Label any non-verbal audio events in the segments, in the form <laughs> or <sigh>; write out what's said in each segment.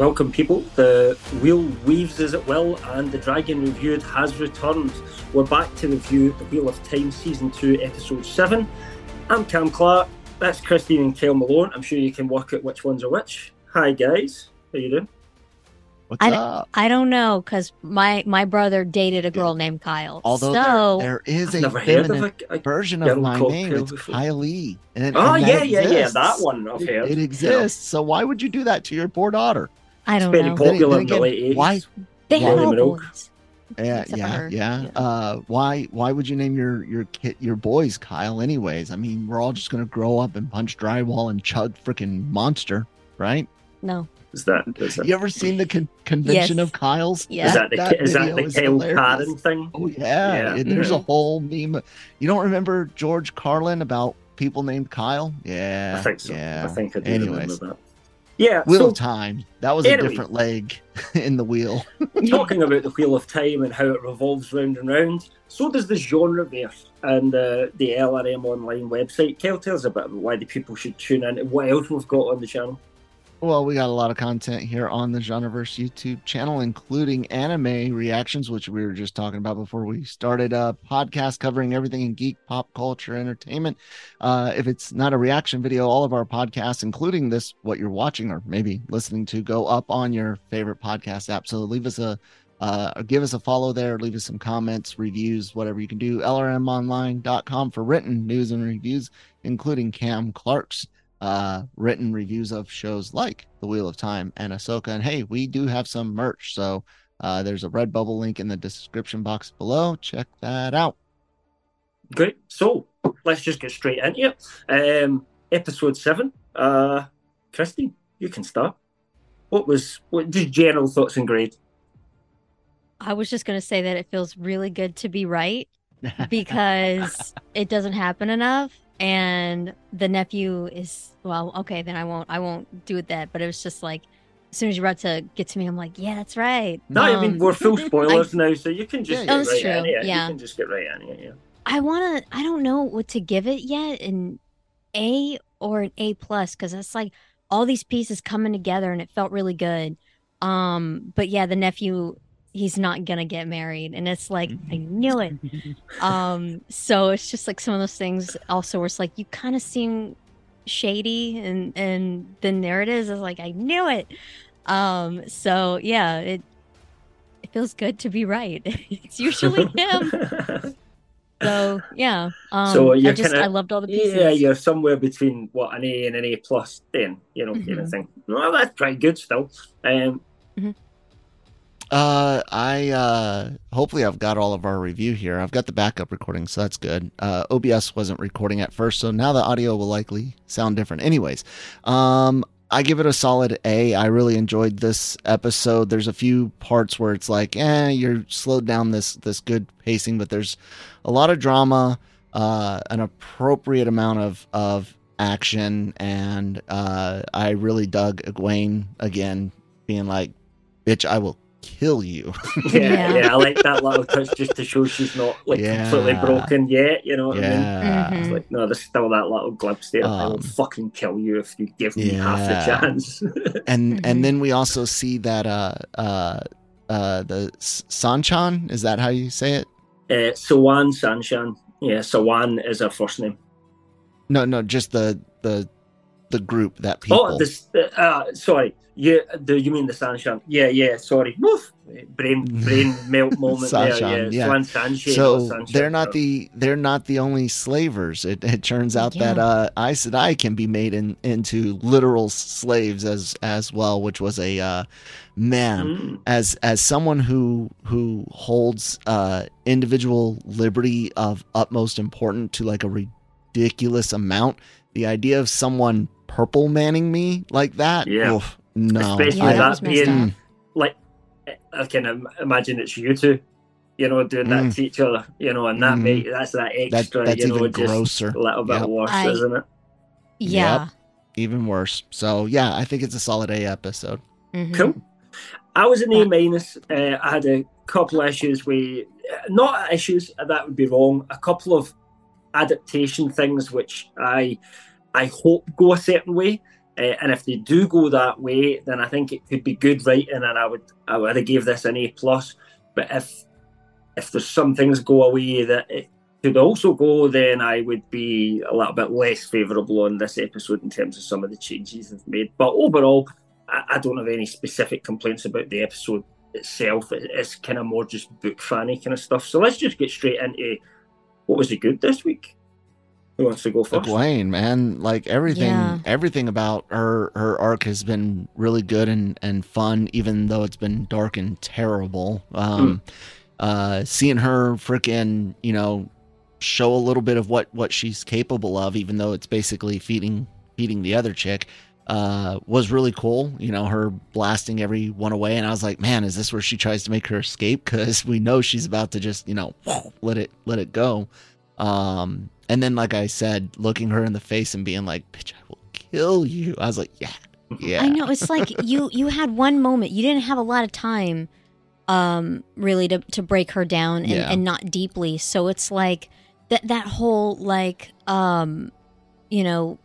Welcome, people. The wheel weaves as it will, and the Dragon Reviewed has returned. We're back to review The Wheel of Time Season 2, Episode 7. I'm Cam Clark. That's Christine and Kyle Malone. I'm sure you can work out which ones are which. Hi, guys. How you doing? What's I, up? I don't know because my my brother dated a girl named Kyle. Although so there, there is I've a never of feminine a, a version of my name. Kyle It's before. Kylie. And, Oh, and yeah, that yeah, yeah. That one I've It, heard. it exists. So why would you do that to your poor daughter? I don't very know. Popular Then in the late 80s. Why? they Why had women all oak? boys. Yeah, Except yeah, yeah. Yeah. Uh, why? Why would you name your your kid your boys Kyle? Anyways, I mean, we're all just gonna grow up and punch drywall and chug freaking monster, right? No. Is that, is that, You ever seen the con- convention Yes. of Kyles? Yeah. is that the, That is that the is Kyle hilarious. Karen thing? Oh yeah, Yeah. It- there's a Mhm. whole meme. You don't remember George Carlin about people named Kyle? Yeah, I think so. Yeah. I think I do Anyways. remember that. Yeah, Wheel so of Time. That was a different leg <laughs> in the wheel. <laughs> talking about the Wheel of Time and how it revolves round and round, so does the genre verse and uh, the LRM online website. Kel, tell us a bit about why the people should tune in and what else we've got on the channel. Well, we got a lot of content here on the Genreverse YouTube channel, including anime reactions, which we were just talking about before we started. A podcast covering everything in geek, pop culture, entertainment. Uh, if it's not a reaction video, all of our podcasts, including this, what you're watching or maybe listening to, go up on your favorite podcast app. So leave us a uh, give us a follow there, leave us some comments, reviews, whatever you can do. LRMonline.com for written news and reviews, including Cam Clark's uh, written reviews of shows like The Wheel of Time and Ahsoka. And hey, we do have some merch. So uh, there's a Redbubble link in the description box below. Check that out. Great. So let's just get straight into it. Um, episode seven. Uh, Christine, you can start. What was what just general thoughts and grade? I was just gonna say that it feels really good to be right <laughs> because it doesn't happen enough. And the nephew is well, okay, then I won't I won't do it that. But it was just like as soon as you're about to get to me, I'm like, yeah, that's right. No, I mean Um, we're full <laughs> spoilers now, so you can just Yeah, get that's right true. in it. Yeah. You can just get right in it. Yeah. I want to. I don't know what to give it yet, an A or an A plus, because it's like all these pieces coming together, and it felt really good. Um, but yeah, the nephew, he's not gonna get married, and it's like I knew it. <laughs> Um, so it's just like some of those things. Also, where it's like you kind of seem shady, and and then there it is. It's like I knew it. Um, so yeah, it it feels good to be right. <laughs> it's usually him. <laughs> So yeah, um, So you're just kinda- I loved all the pieces. Yeah, you're somewhere between what an A and an A plus. Then you know, kind of Mhm. thing. Well, that's pretty good still. Um, Uh, I uh, hopefully I've got all of our review here. I've got the backup recording, so that's good. Uh, OBS wasn't recording at first, so now the audio will likely sound different. Anyways, um, I give it a solid A. I really enjoyed this episode. There's a few parts where it's like, eh, you're slowed down this this good pacing, but there's a lot of drama, uh, an appropriate amount of of action, and uh, I really dug Egwene again, being like, "Bitch, I will kill you." <laughs> yeah, Yeah. yeah, I like that little touch just to show she's not like Yeah. completely broken yet. You know what I mean? yeah. It's like no, there's still that little glimpse there. I will Um, fucking kill you if you give me half the yeah. chance. <laughs> and and then we also see that uh uh uh the S- Seanchan is that how you say it? uh, Siuan Sanshan. Yeah, Siuan is her first name. No, no, just the the the group that people. Oh, this. Uh, sorry. Yeah, do you mean the Seanchan? Yeah, yeah. Sorry. Woof. Brain, brain <laughs> melt moment there. Yeah, yeah. Siuan Sanshan. so or Seanchan, they're not so- the they're not the only slavers. It, it turns out that Yeah. uh, Aes Sedai can be made in, into literal slaves as as well, which was a uh, man. Mm. as as someone who who holds uh individual liberty of utmost importance to like a ridiculous amount the idea of someone purple manning me like that Yeah. oof, No, Especially Yeah, with that that being like, I can imagine it's you two, you know, doing that Mm. to each other, you know, and that make that's that that, extra, that's you know, even just grosser, a little bit Yep. worse, I- isn't it? Yeah. even worse. So yeah, I think it's a solid A episode. Mhm. Cool. I was an Yeah. A minus. Uh, I had a couple of issues with, not issues, that would be wrong. A couple of adaptation things which I, I hope go a certain way. Uh, and if they do go that way, then I think it could be good writing, and I would, I would have gave this an A plus. But if, if there's some things go away that it could also go, then I would be a little bit less favourable on this episode in terms of some of the changes they've made. But overall, I, I don't have any specific complaints about the episode itself. It, it's kind of more just book fanny kind of stuff. So let's just get straight into what was it good this week. Who wants to go first? Egwene, man, like everything, Yeah. everything about her her arc has been really good and and fun, even though it's been dark and terrible. Um, uh, seeing her freaking, you know, show a little bit of what what she's capable of, even though it's basically feeding feeding the other chick, uh, was really cool. You know, her blasting everyone away, and I was like, man, is this where she tries to make her escape? <laughs> Because we know she's about to just, you know, <laughs> let it let it go. Um, and then, like I said, looking her in the face and being like, "Bitch, I will kill you." I was like, "Yeah, yeah." I know it's like <laughs> you you had one moment. You didn't have a lot of time um really to to break her down and, Yeah. and not deeply. So it's like that that whole like um you know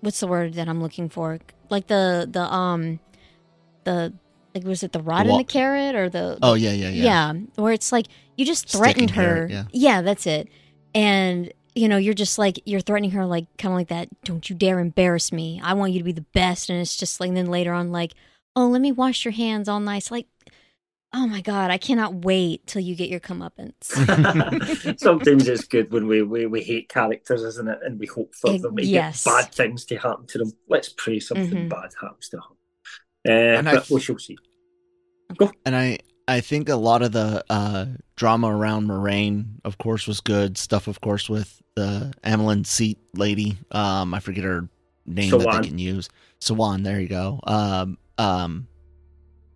what's the word that I'm looking for? Like the the um the like was it the rod The and the carrot or the Oh yeah, yeah, yeah. yeah. where it's like you just threatened her. carrot, yeah. that's it. And you know, you're just like you're threatening her, like kind of like that. Don't you dare embarrass me. I want you to be the best. And it's just like then later on, like, oh, let me wash your hands all nice. Like, oh my god, I cannot wait till you get your comeuppance. <laughs> <laughs> Sometimes it's good when we, we, we hate characters, isn't it? And we hope for them to yes. get bad things to happen to them. Let's pray something Mhm. bad happens to them. Uh, And I- but we shall see. And I I think a lot of the uh, drama around Moiraine, of course, was good. Stuff, of course, with the Amyrlin seat lady. Um, I forget her name that they can use. Siuan, there you go. Um, um,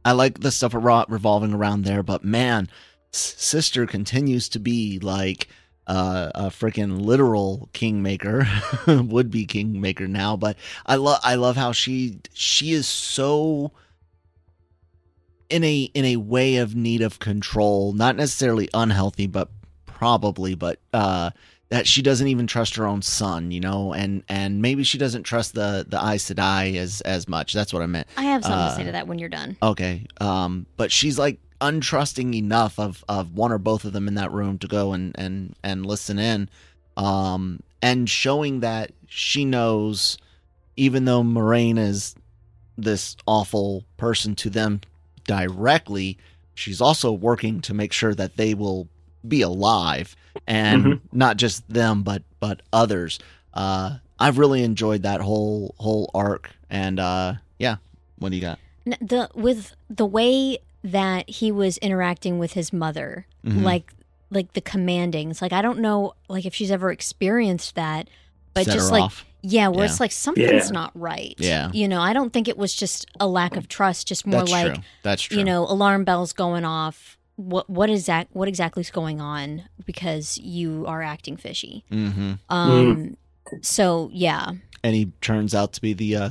I like the stuff revolving around there, but man, sister continues to be like uh, a freaking literal kingmaker, <laughs> would be kingmaker now. But I love I love how she she is so in a in a way of need of control, not necessarily unhealthy, but probably, but uh that she doesn't even trust her own son, you know, and and maybe she doesn't trust the the Aes Sedai as as much. That's what I meant. I have something to say Uh, to that when you're done. Okay. Um, but she's like untrusting enough of of one or both of them in that room to go and and and listen in, um, and showing that she knows, even though Moiraine is this awful person to them directly, she's also working to make sure that they will be alive and Mhm. not just them but but others. Uh, I've really enjoyed that whole whole arc, and uh, yeah, what do you got? The with the way that he was interacting with his mother, Mhm. like like the commandings. Like I don't know like if she's ever experienced that, but Set just her like off. yeah, where Yeah. it's like something's Yeah. not right. Yeah. You know, I don't think it was just a lack of trust, just more That's like true. That's true. you know, alarm bells going off. What what is that what exactly is going on because you are acting fishy. hmm Um so yeah. and he turns out to be the uh,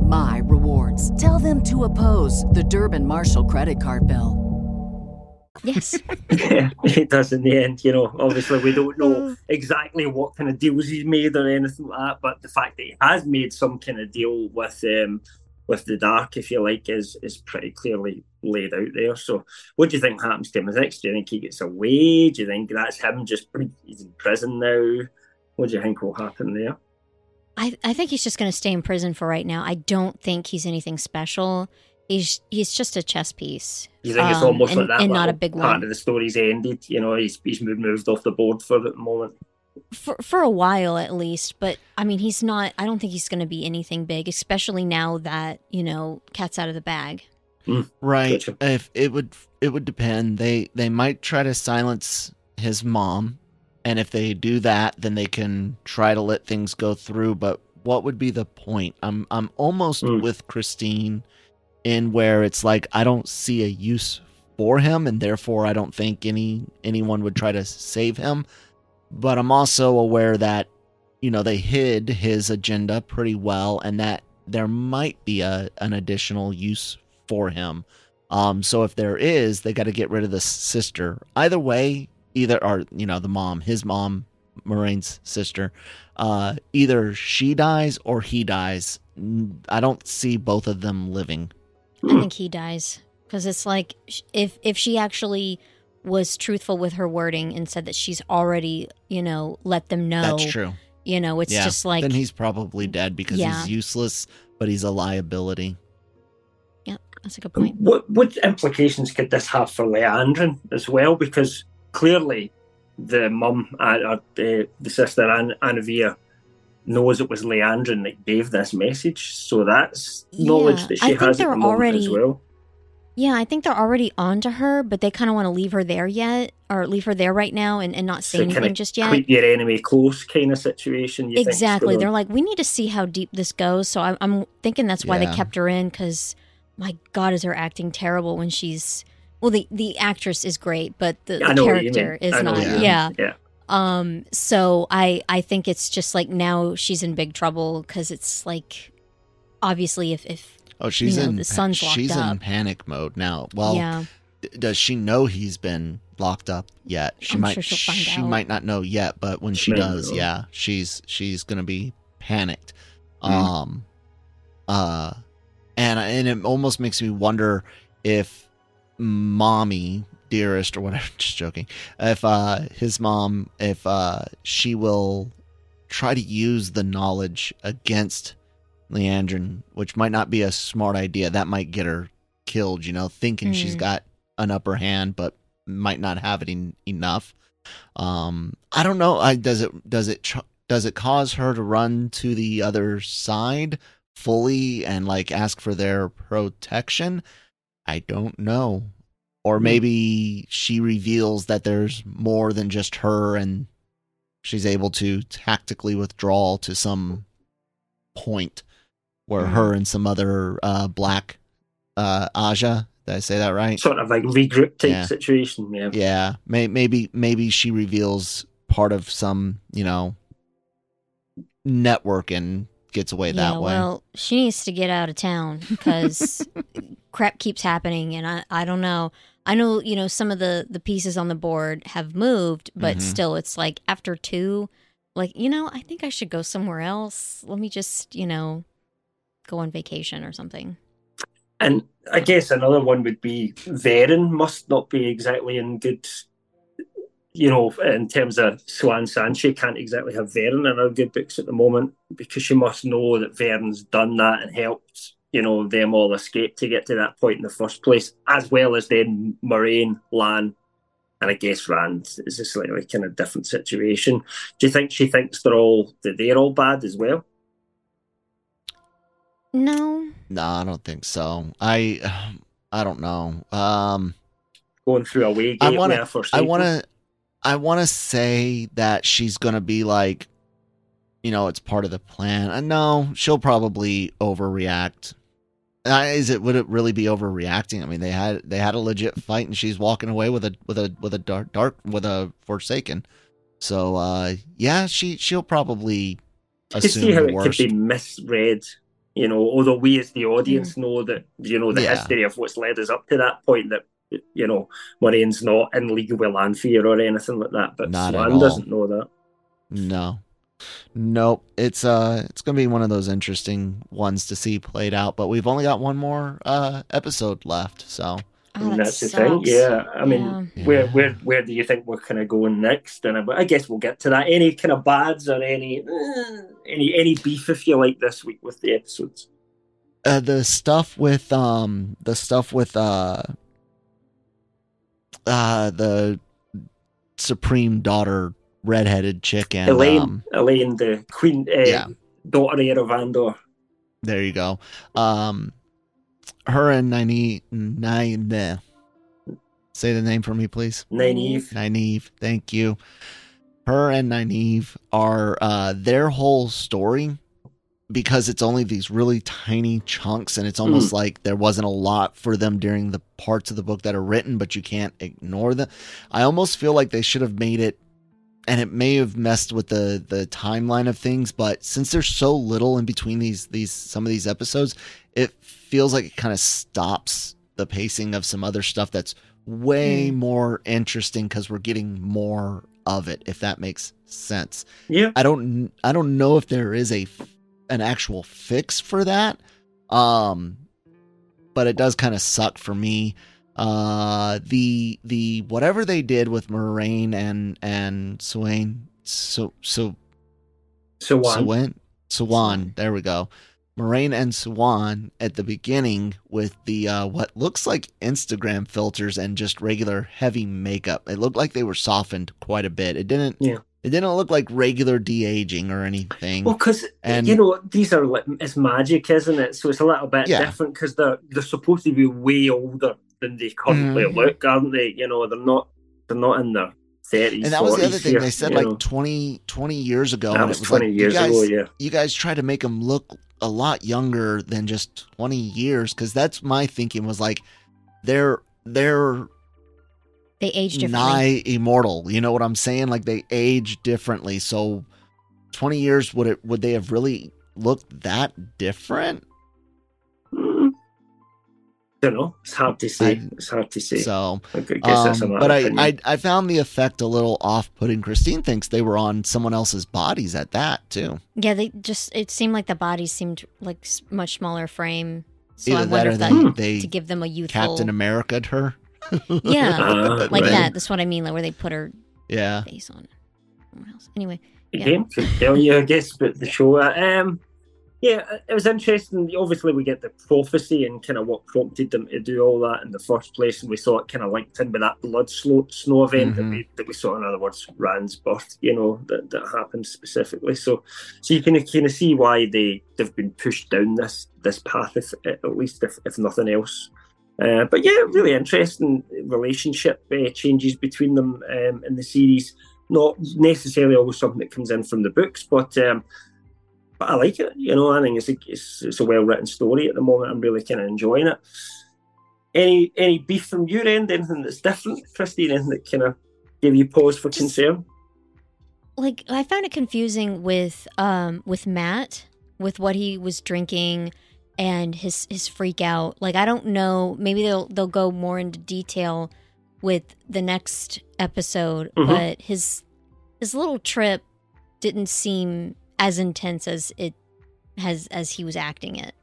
my rewards. Tell them to oppose the Durbin Marshall credit card bill. Yes. <laughs> yeah, it does in the end. You know, obviously we don't know exactly what kind of deals he's made or anything like that, but the fact that he has made some kind of deal with um with the dark, if you like, is is pretty clearly laid out there. So, what do you think happens to him next? Do you think he gets away? Do you think that's him just he's in prison now? What do you think will happen there? I, I think he's just going to stay in prison for right now. I don't think he's anything special. he's he's just a chess piece. You think it's Um, almost and- like that, and not a big part one. of the story's ended. You know, he's he's moved, moved off the board for the moment. for for a while at least but i mean he's not i don't think he's going to be anything big especially now that you know cat's out of the bag Right. Gotcha. If it would it would depend. They they might try to silence his mom, and if they do that, then they can try to let things go through. But what would be the point? I'm I'm almost Mm. with Christine in where it's like I don't see a use for him, and therefore I don't think any anyone would try to save him. But I'm also aware that you know they hid his agenda pretty well, and that there might be a an additional use for him. Um, so if there is, they got to get rid of the sister. Either way, either or you know the mom, his mom, Moiraine's sister. Uh, either she dies or he dies. I don't see both of them living. i think he dies because it's like if if she actually was truthful with her wording and said that she's already you know let them know That's true. you know it's yeah. just like then he's probably dead because Yeah. he's useless, but he's a liability. Yeah, that's a good point What what implications could this have for Liandrin as well? Because clearly, the mum, uh, uh, the, the sister An- Anavia, knows it was Liandrin that gave this message. So that's knowledge that I she think has at they're the moment as already- well. yeah i think they're already onto her but they kind of want to leave her there yet or leave her there right now and, and not say So anything just yet Keep your enemy close kind of situation. You exactly going they're like we need to see how deep this goes so i'm, I'm thinking that's why Yeah. they kept her in because my god is her acting terrible when she's well the the actress is great but the, I the know what you character is not what you mean. yeah yeah. um so i i think it's just like now she's in big trouble because it's like obviously if if Oh, she's know, in the son's locked she's in panic mode now. Well, yeah does she know he's been locked up yet? She I'm might sure she'll find she out. might not know yet, but when She she does, know. yeah, she's she's gonna be panicked. Mhm. Um, uh, and and it almost makes me wonder if mommy dearest or whatever <laughs> just joking if uh his mom if uh she will try to use the knowledge against liandrin which might not be a smart idea. That might get her killed you know thinking she's got an upper hand but might not have it en- enough. Um i don't know. I does it does it ch- does it cause her to run to the other side fully and like ask for their protection i don't know or Hmm. maybe she reveals that there's more than just her and she's able to tactically withdraw to some point where Hmm. her and some other uh black uh Ajah did i say that right Sort of like regroup type Yeah. situation. Yeah. yeah may, maybe maybe she reveals part of some you know network and gets away yeah, that way well, she needs to get out of town because <laughs> crap keeps happening, and I, I don't know. I know, you know, some of the the pieces on the board have moved, but Mhm. still, it's like after two, like you know, I think I should go somewhere else. Let me just, you know, go on vacation or something. And I guess another one would be Verin must not be exactly in good, you know, in terms of Siuan San. She can't exactly have Verin in her good books at the moment because she must know that Verin's done that and helped, you know, them all escape to get to that point in the first place, as well as then Moiraine, Lan, and I guess Rand is a slightly kind of different situation. Do you think she thinks they're all that they're all bad as well? No, no i don't think so i <sighs> i don't know um Going through a way I wanna- with a first I want to I want to say that she's going to be like you know, it's part of the plan. Uh, no, she'll probably overreact. Uh, is it would it really be overreacting? I mean, they had they had a legit fight and she's walking away with a with a with a dark dark with a forsaken. So uh yeah, she she'll probably to assume see how the it could be misread. You know, although we as the audience know that you know the Yeah. history of what's led us up to that point that you know Moiraine's not in league with Lanfear or anything like that, but Not Siuan doesn't know that. No. Nope. It's uh it's gonna be one of those interesting ones to see played out, but we've only got one more uh episode left, so oh, that and that's the thing. Yeah, I mean, Yeah. where where where do you think we're kind of going next? And I, I guess we'll get to that. Any kind of bads or any eh, any any beef if you like this week with the episodes? uh, the stuff with um the stuff with uh uh the supreme daughter redheaded chick and Elayne, um, Elayne, the queen, uh, Yeah. daughter heir of Andor. there you go um her and Nynaeve, Nynaeve say the name for me please Nynaeve. Nynaeve, thank you. Her and Nynaeve are uh their whole story because it's only these really tiny chunks and it's almost like there wasn't a lot for them during the parts of the book that are written, but you can't ignore them. I almost feel like they should have made it and it may have messed with the the timeline of things, but since there's so little in between these these some of these episodes, it feels like it kind of stops the pacing of some other stuff that's way Hmm. more interesting because we're getting more of it if that makes sense Yeah. i don't i don't know if there is a an actual fix for that um but it does kind of suck for me uh the the whatever they did with Moiraine and and Swain so so So one. Siuan Siuan there we go Moiraine and Siuan at the beginning with the uh, what looks like Instagram filters and just regular heavy makeup. It looked like they were softened quite a bit. It didn't. Yeah. It didn't look like regular de aging or anything. Well, because And- you know these are like it's magic, isn't it? So it's a little bit Yeah. different because they're they're supposed to be way older than they currently Mhm. look, aren't they? You know, they're not they're not in their thirties. and that was the other thing. They said like 20, 20 years ago. that was it was twenty like, years you guys, ago. Yeah, you guys try to make them look a lot younger than just 20 years because that's my thinking was like they're they're They age differently. nigh immortal you know what i'm saying like they age differently so 20 years would it would they have really looked that different mm. don't know. It's hard to say. I- it's hard to say. so I guess that's um, but I. I i found the effect a little off-putting christine thinks they were on someone else's bodies at that too Yeah, they just it seemed like the bodies seemed like much smaller frame. So I either that wonder or if they, that they to give them a youthful captain america to her Yeah, Ah, <laughs> like right. that. That's what I mean, like where they put her yeah face on somewhere else. Anyway, yeah. Again, could tell you, I guess, about the show. Uh, Um, yeah, it was interesting. Obviously, we get the prophecy and kind of what prompted them to do all that in the first place, and we saw it kind of linked in with that blood slow, snow event that Mhm. we that we saw. In other words, Rand's birth. You know that that happened specifically. So, so you can kind of see why they they've been pushed down this this path, if, at least if, if nothing else. Uh, but yeah, really interesting relationship uh, changes between them um, in the series. Not necessarily always something that comes in from the books, but um, but I like it. You know, I think it's a it's, it's a well written story at the moment. I'm really kind of enjoying it. Any any beef from your end? Anything that's different, Christine? Anything that kind of give you pause for Just- concern? like I found it confusing with um with Mat with what he was drinking and his his freak out. Like I don't know, maybe they'll they'll go more into detail with the next episode, Mhm. but his his little trip didn't seem as intense as it has as he was acting it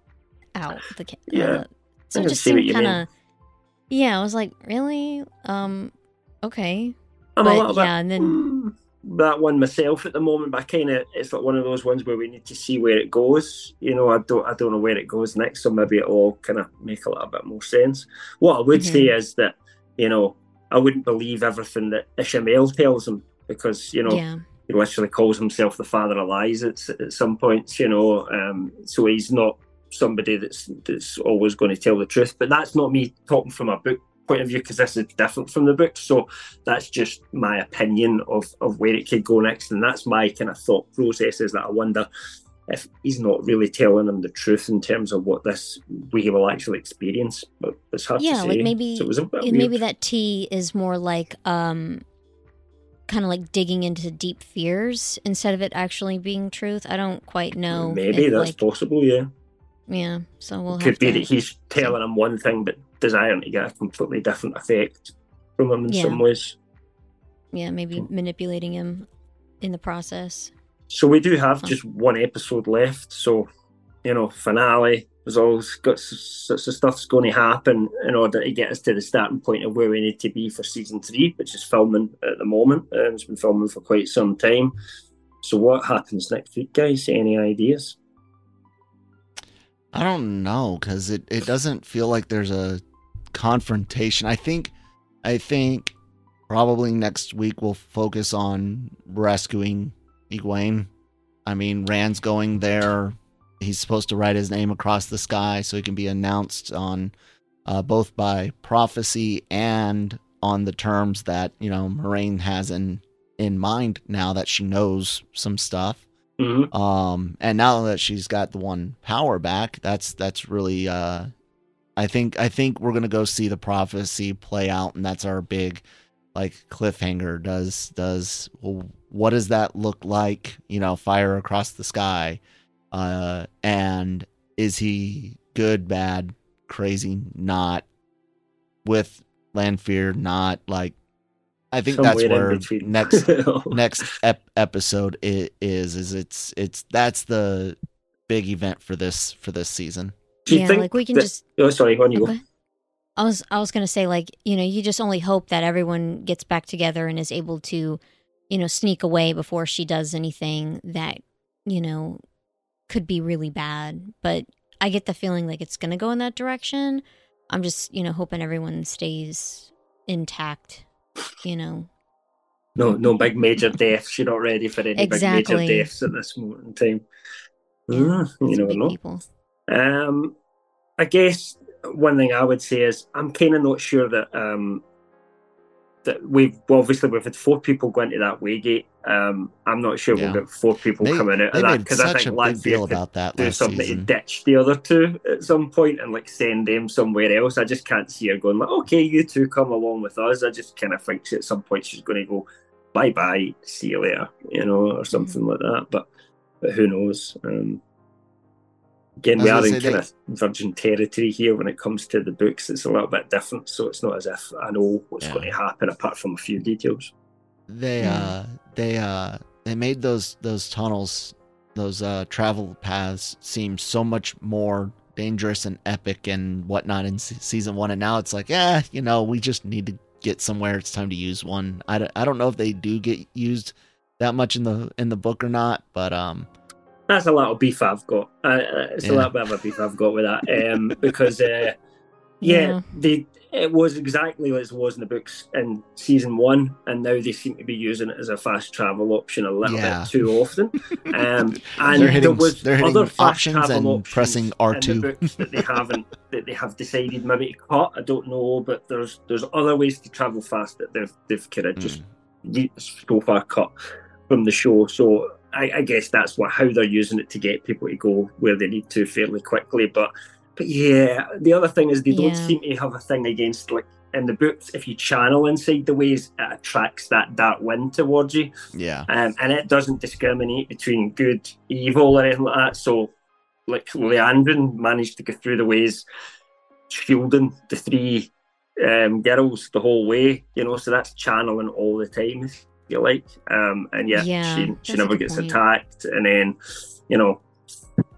out. The ca- Yeah. uh, so it just seemed kind of yeah. I was like, really? Um, okay, I'm but a little bit yeah, and then mm, that one myself at the moment, but I kind of it's like one of those ones where we need to see where it goes. You know, I don't I don't know where it goes next, so maybe it'll all kind of make a little bit more sense. What I would say is that you know I wouldn't believe everything that Ishamael tells him because you know yeah. he literally calls himself the father of lies at, at some points, you know. Um, so he's not somebody that's that's always going to tell the truth. But that's not me talking from a book point of view because this is different from the book. So that's just my opinion of of where it could go next, and that's my kind of thought process. Is that I wonder if he's not really telling him the truth in terms of what this we will actually experience. But it's hard Yeah, to say. like maybe- so it was a bit And weird. maybe that tea is more like um kind of like digging into deep fears instead of it actually being truth. I don't quite know. maybe if, that's like, possible. Yeah. Yeah. So we'll could be to, that he's telling him one thing but desiring to get a completely different effect from him in Yeah. some ways. yeah maybe manipulating him in the process. So we do have just one episode left. So, you know, finale. There's always got sorts of stuff's going to happen in order to get us to the starting point of where we need to be for season three, which is filming at the moment. Um, it's been filming for quite some time. So what happens next week, guys? Any ideas? I don't know because it, it doesn't feel like there's a confrontation. I think I think probably next week we'll focus on rescuing Egwene. I mean, Rand's going there. He's supposed to write his name across the sky so he can be announced on uh, both by prophecy and on the terms that you know Moiraine has in in mind now that she knows some stuff. Mm-hmm. Um, and now that she's got the one power back, that's that's really uh, I think I think we're gonna go see the prophecy play out, and that's our big like cliffhanger. Does does well, what does that look like? You know, fire across the sky, uh, and is he good, bad, crazy, not with Lanfear, not like I think Somewhere that's where next <laughs> next ep- episode i- is is it's it's that's the big event for this for this season. Yeah, like we can that- just. Oh, sorry, on you. Oh, okay. I was I was gonna say like you know you just only hope that everyone gets back together and is able to, you know, sneak away before she does anything that you know could be really bad. But I get the feeling like it's gonna go in that direction. I'm just you know hoping everyone stays intact. You know. No, no big major deaths. You're not ready for any big major deaths at this moment in time. Yeah, Mm, you never know. people. Um, I guess one thing I would say is I'm kind of not sure that um, that we've well, obviously we've had four people go into that Waygate. Um, I'm not sure Yeah. we'll get four people They, coming out of that because I think Latvia about that do something to season. ditch the other two at some point and like send them somewhere else. I just can't see her going like, okay, you two come along with us. I just kind of think she, at some point she's going to go, bye bye, see you later, you know, or something like that. But but who knows? Um, again, we are in kind of virgin territory here when it comes to the books. It's a little bit different, so it's not as if I know what's Yeah. going to happen apart from a few details. They Yeah. uh they uh they made those those tunnels, those uh travel paths seem so much more dangerous and epic and whatnot in season one, and now it's like, yeah, you know, we just need to get somewhere. It's time to use one. I don't, I don't know if they do get used that much in the in the book or not, but um, That's a little beef I've got. Uh, uh, it's Yeah. a little bit of a beef I've got with that um, <laughs> because, uh, yeah, Yeah. they it was exactly as it was in the books in season one, and now they seem to be using it as a fast travel option a little Yeah. bit too often. Um, <laughs> and hitting- there was other fast travel and options pressing R2. the books that they <laughs> haven't that they have decided maybe to cut. I don't know, but there's there's other ways to travel fast that they've they've kind of just ye- so far cut from the show. So I, I guess that's what how they're using it to get people to go where they need to fairly quickly. But but yeah, the other thing is they don't seem to have a thing against like in the books. If you channel inside the ways, it attracts that dark wind towards you, yeah, um, and it doesn't discriminate between good, evil, or anything like that. So like Liandrin managed to go through the ways, shielding the three um, girls the whole way, you know. So that's channeling all the time, if you like. Um, and yeah, Yeah, she she never gets point. attacked, and then you know.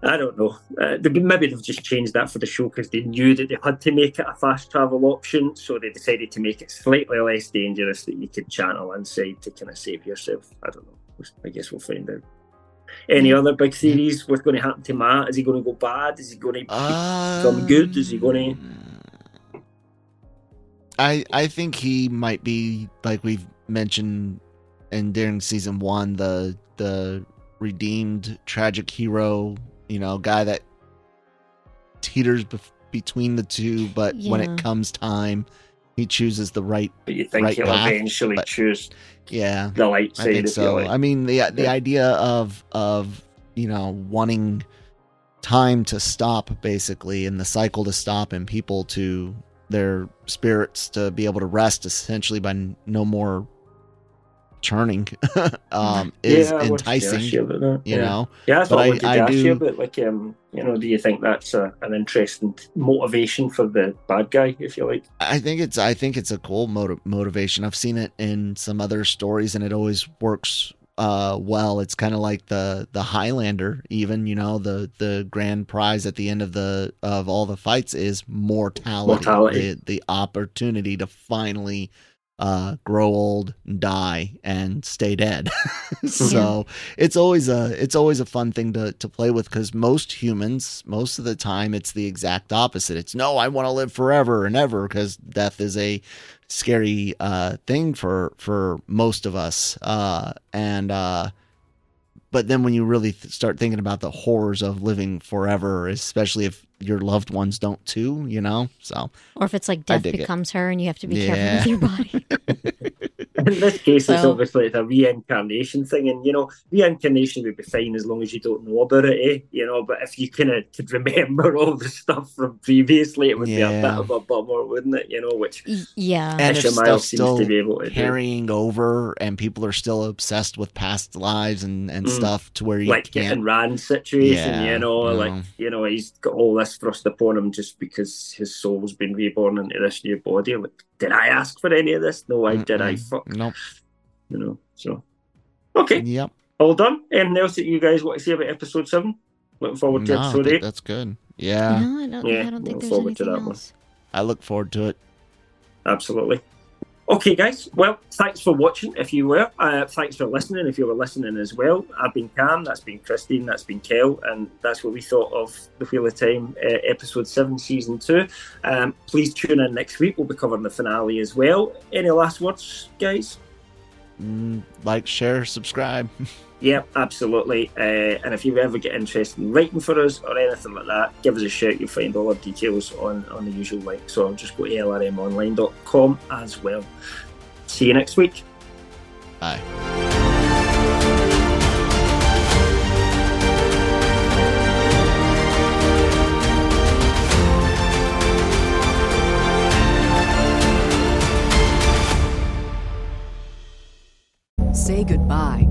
I don't know. Uh, they- maybe they've just changed that for the show because they knew that they had to make it a fast travel option, so they decided to make it slightly less dangerous that you could channel inside to kind of save yourself. I don't know. I guess we'll find out. Any other big theories? What's going to happen to Mat? Is he going to go bad? Is he going to um, become good? Is he going to? I I think he might be like we've mentioned in during season one the the redeemed tragic hero you know guy that teeters bef- between the two but when it comes time he chooses the right But you think Right he'll path, eventually but- choose yeah the light I side? think if you so. like? I mean, the the Yeah. idea of of you know wanting time to stop, basically, and the cycle to stop, and people to their spirits to be able to rest, essentially by n- no more churning, <laughs> um, is Yeah, I wanted to enticing. you that. You Yeah. know, Yeah, But I, I- wanted to I ask you do- about. Like, um, you know, do you think that's a, an interesting motivation for the bad guy, if you like? I think it's I think it's a cool motiv- motivation. I've seen it in some other stories, and it always works uh, well. It's kind of like the the Highlander, even you know the the grand prize at the end of the of all the fights is mortality, Mortality. The, the opportunity to finally uh, grow old, die, and stay dead. <laughs> so it's always a it's always a fun thing to to play with because most humans, most of the time, it's the exact opposite. It's no, I want to live forever and ever because death is a scary uh, thing for for most of us. Uh, and uh, but then when you really th- start thinking about the horrors of living forever, especially if your loved ones don't too, you know, so Or if it's like death dig it. becomes her and you have to be Yeah. careful with your body. <laughs> In this case, it's obviously it's a reincarnation thing, and you know, reincarnation would be fine as long as you don't know about it, eh? You know, but if you kind of could remember <laughs> all the stuff from previously, it would be a bit of a bummer, wouldn't it? You know, which yeah. And if Miles stuff's seems still to be able to do. carrying over and people are still obsessed with past lives and and Mm. stuff to where you like can't getting Rand's situation, Yeah, you know, no. like you know, he's got all this thrust upon him just because his soul's been reborn into this new body. Like, did I ask for any of this? No, I did. I fuck, Nope. you know. So, okay, Yep. all done. Anything else that you guys want to say about episode seven? Looking forward to No, I episode think eight. that's good. Yeah. no, I don't, Yeah, I don't think there's forward to anything that one. else. I look forward to it. Absolutely. Okay, guys. Well, thanks for watching. If you were, uh, thanks for listening. If you were listening as well, I've been Cam. That's been Christine. That's been Kel, and that's what we thought of the Wheel of Time, uh, episode seven, season two. Um, please tune in next week. We'll be covering the finale as well. Any last words, guys? Mm, like, share, subscribe. <laughs> Yep, absolutely. Uh, and if you ever get interested in writing for us or anything like that, give us a shout. You'll find all our details on, on the usual link. So just go to lrmonline.com as well. See you next week. Bye. Say goodbye